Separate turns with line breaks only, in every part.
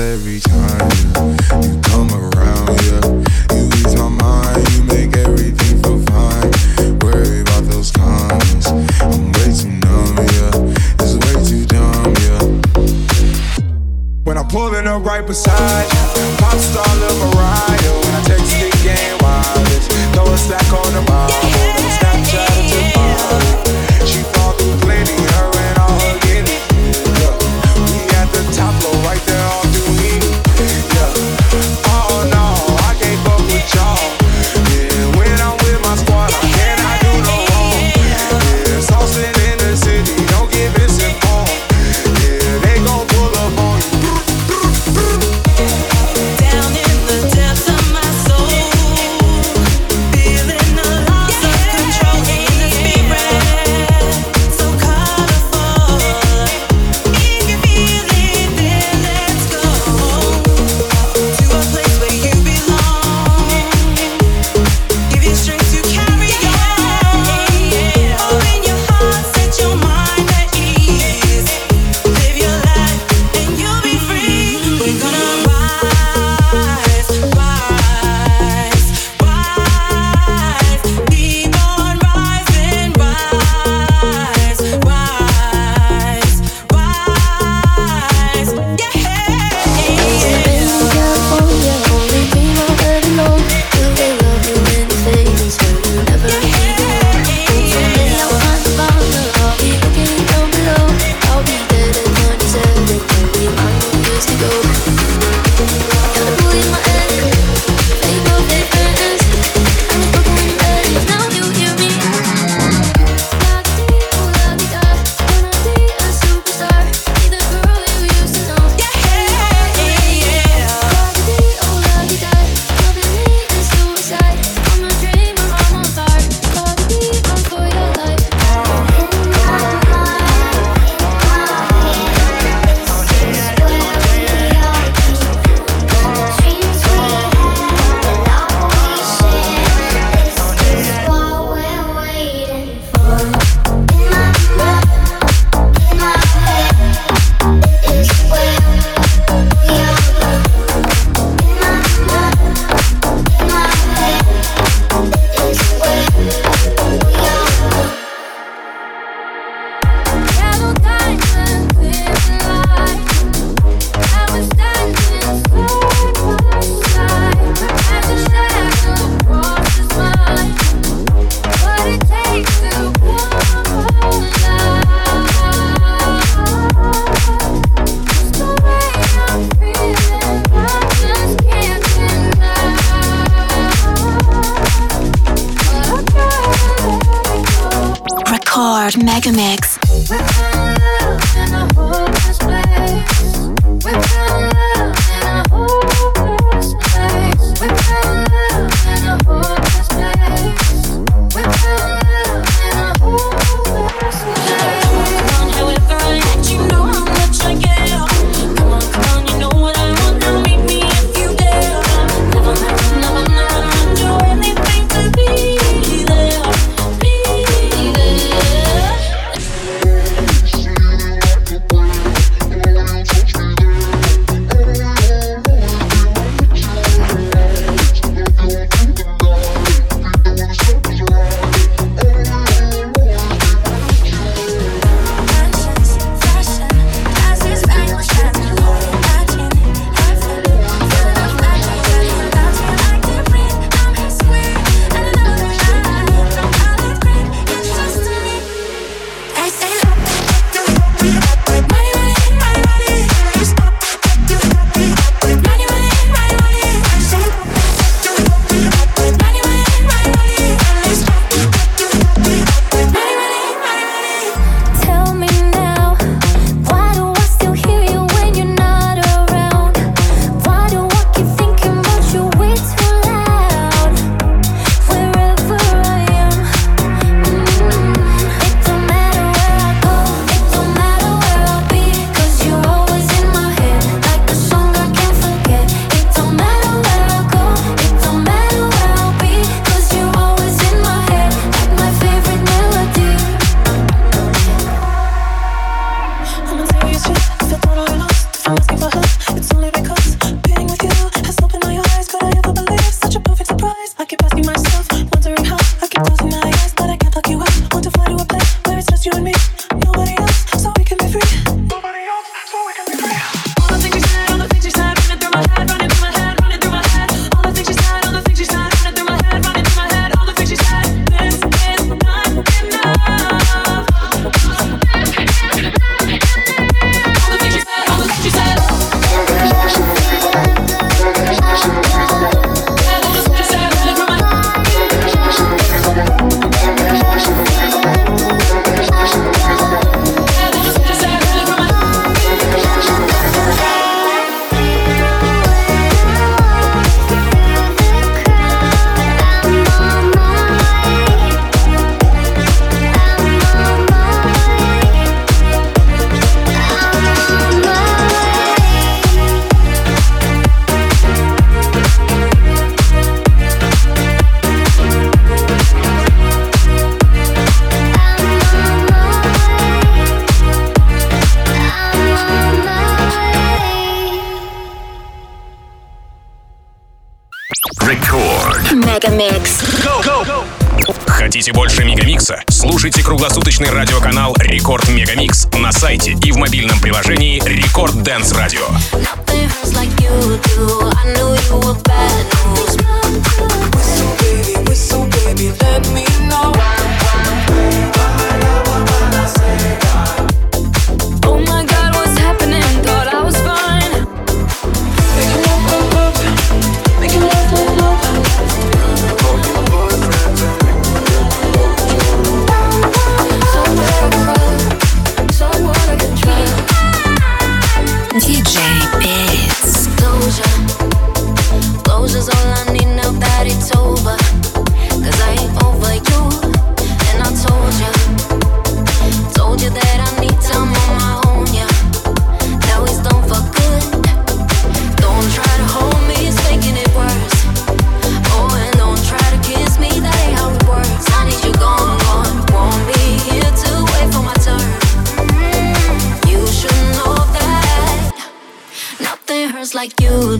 every time you, you come around, yeah, you ease my mind, you make everything feel fine. Worry about those comments, I'm way too numb, yeah, it's way too dumb, yeah. When I'm pulling up right beside you.
Megamix. Мегамикс.
Хотите больше Мегамикса? Слушайте круглосуточный радиоканал Рекорд Мегамикс на сайте и в мобильном приложении Рекорд Дэнс Радио.
Whistle, baby, let me know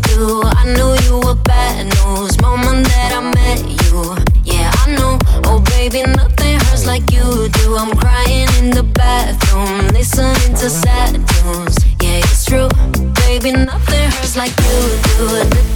do. I knew you were bad news. Moment that I met you. Yeah, I know. Oh, baby, nothing hurts like you do. I'm crying in the bathroom, listening to sad news. Yeah, it's true. Baby, nothing hurts like you do.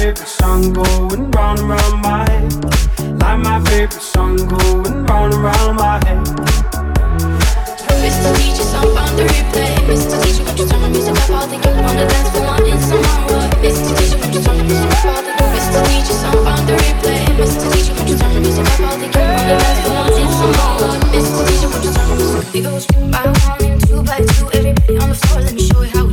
favorite song going round and round my head. Like my favorite song going round and round my head.
Mr. Teacher, song on the replay. Mr. Teacher, won't you turn my music up? I'll think on the dance floor, I'm in Samara. Mr. Teacher, won't you turn my music up? I'll think Mr. Teacher, song on the replay. Mr. Teacher, won't you turn my music up? I'll think on the dance floor, I'm in Samara. Mr. Teacher, won't you turn my music up? We go by one, two by two, everybody on the floor. Let me show you how.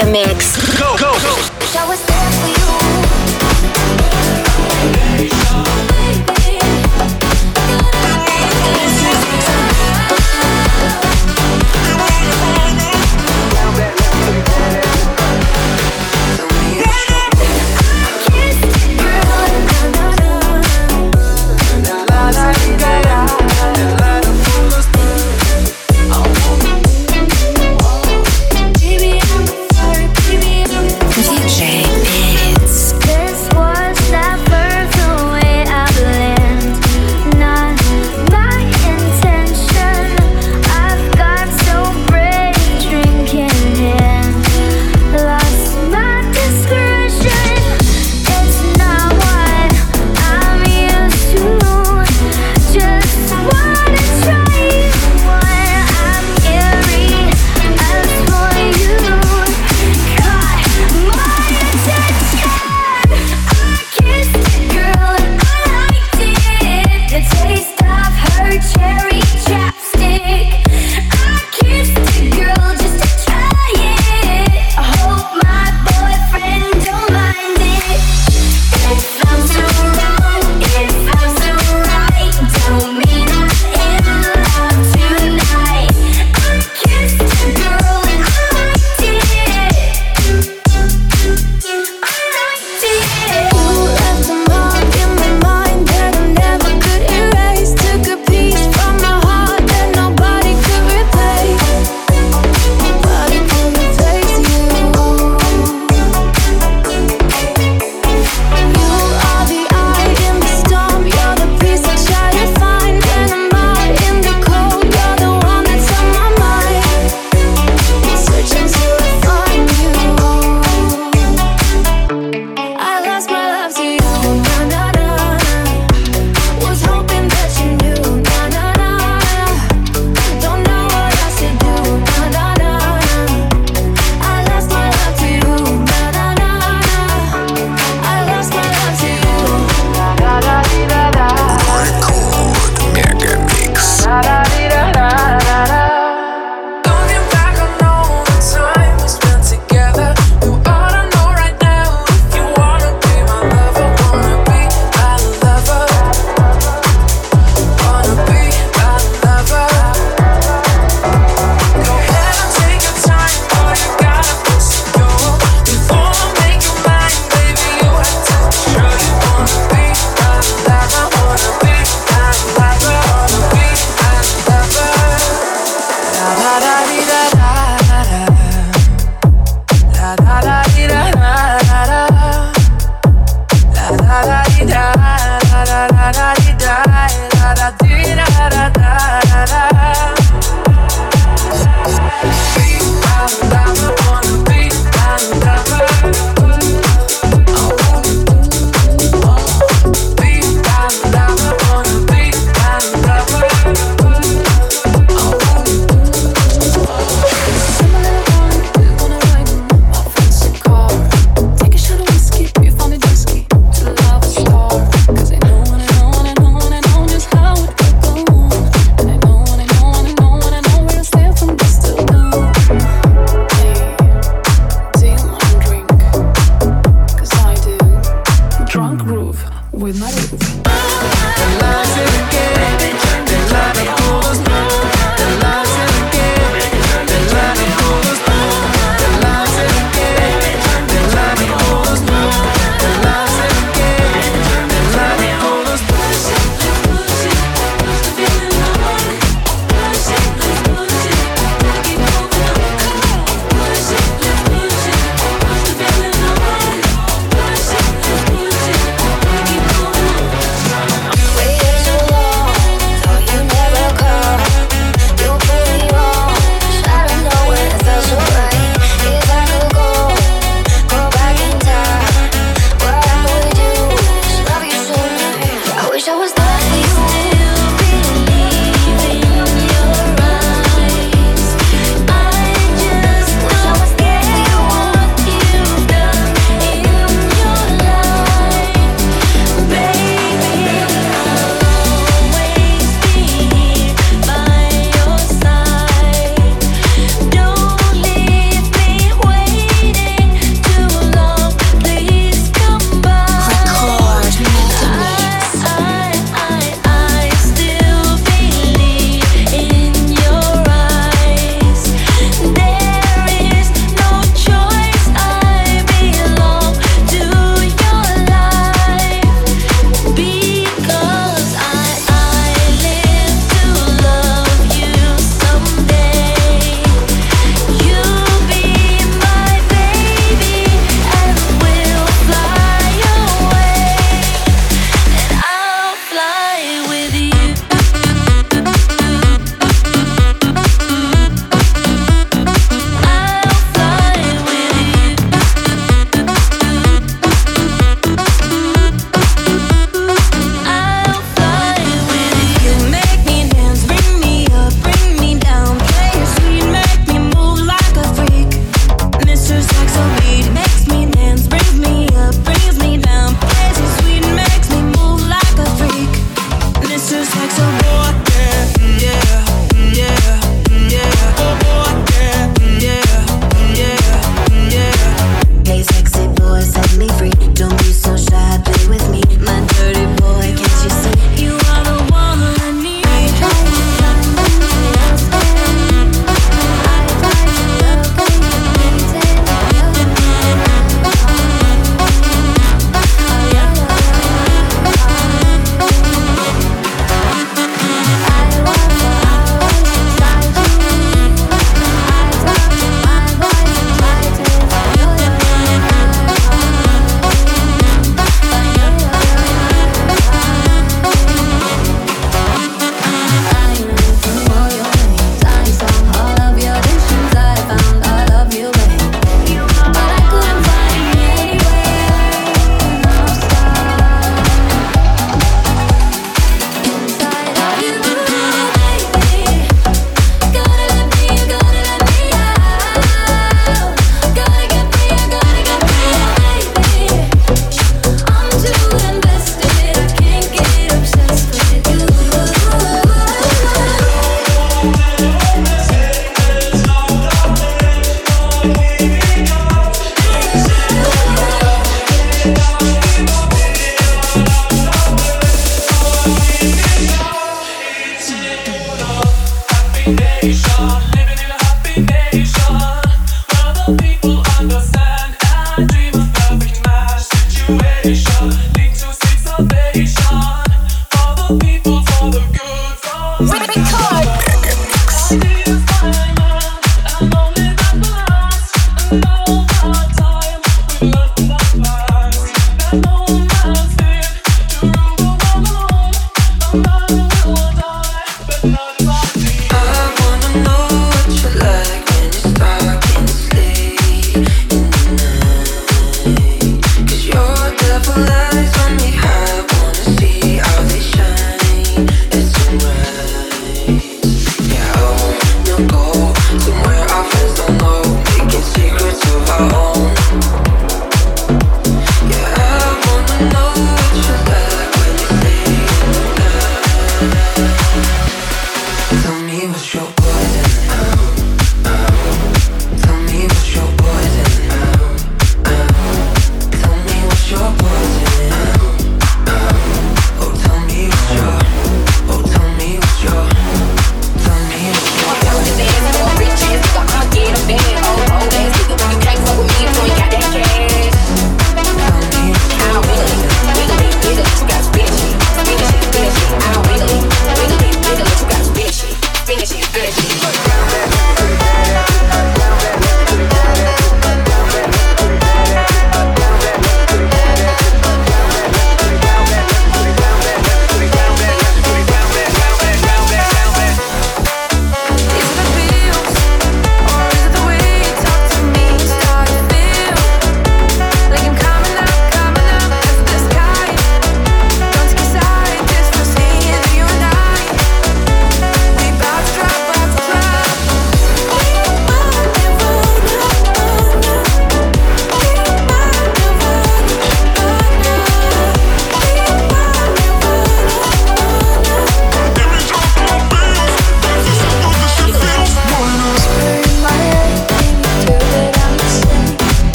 Mega Mix. Go, go, go.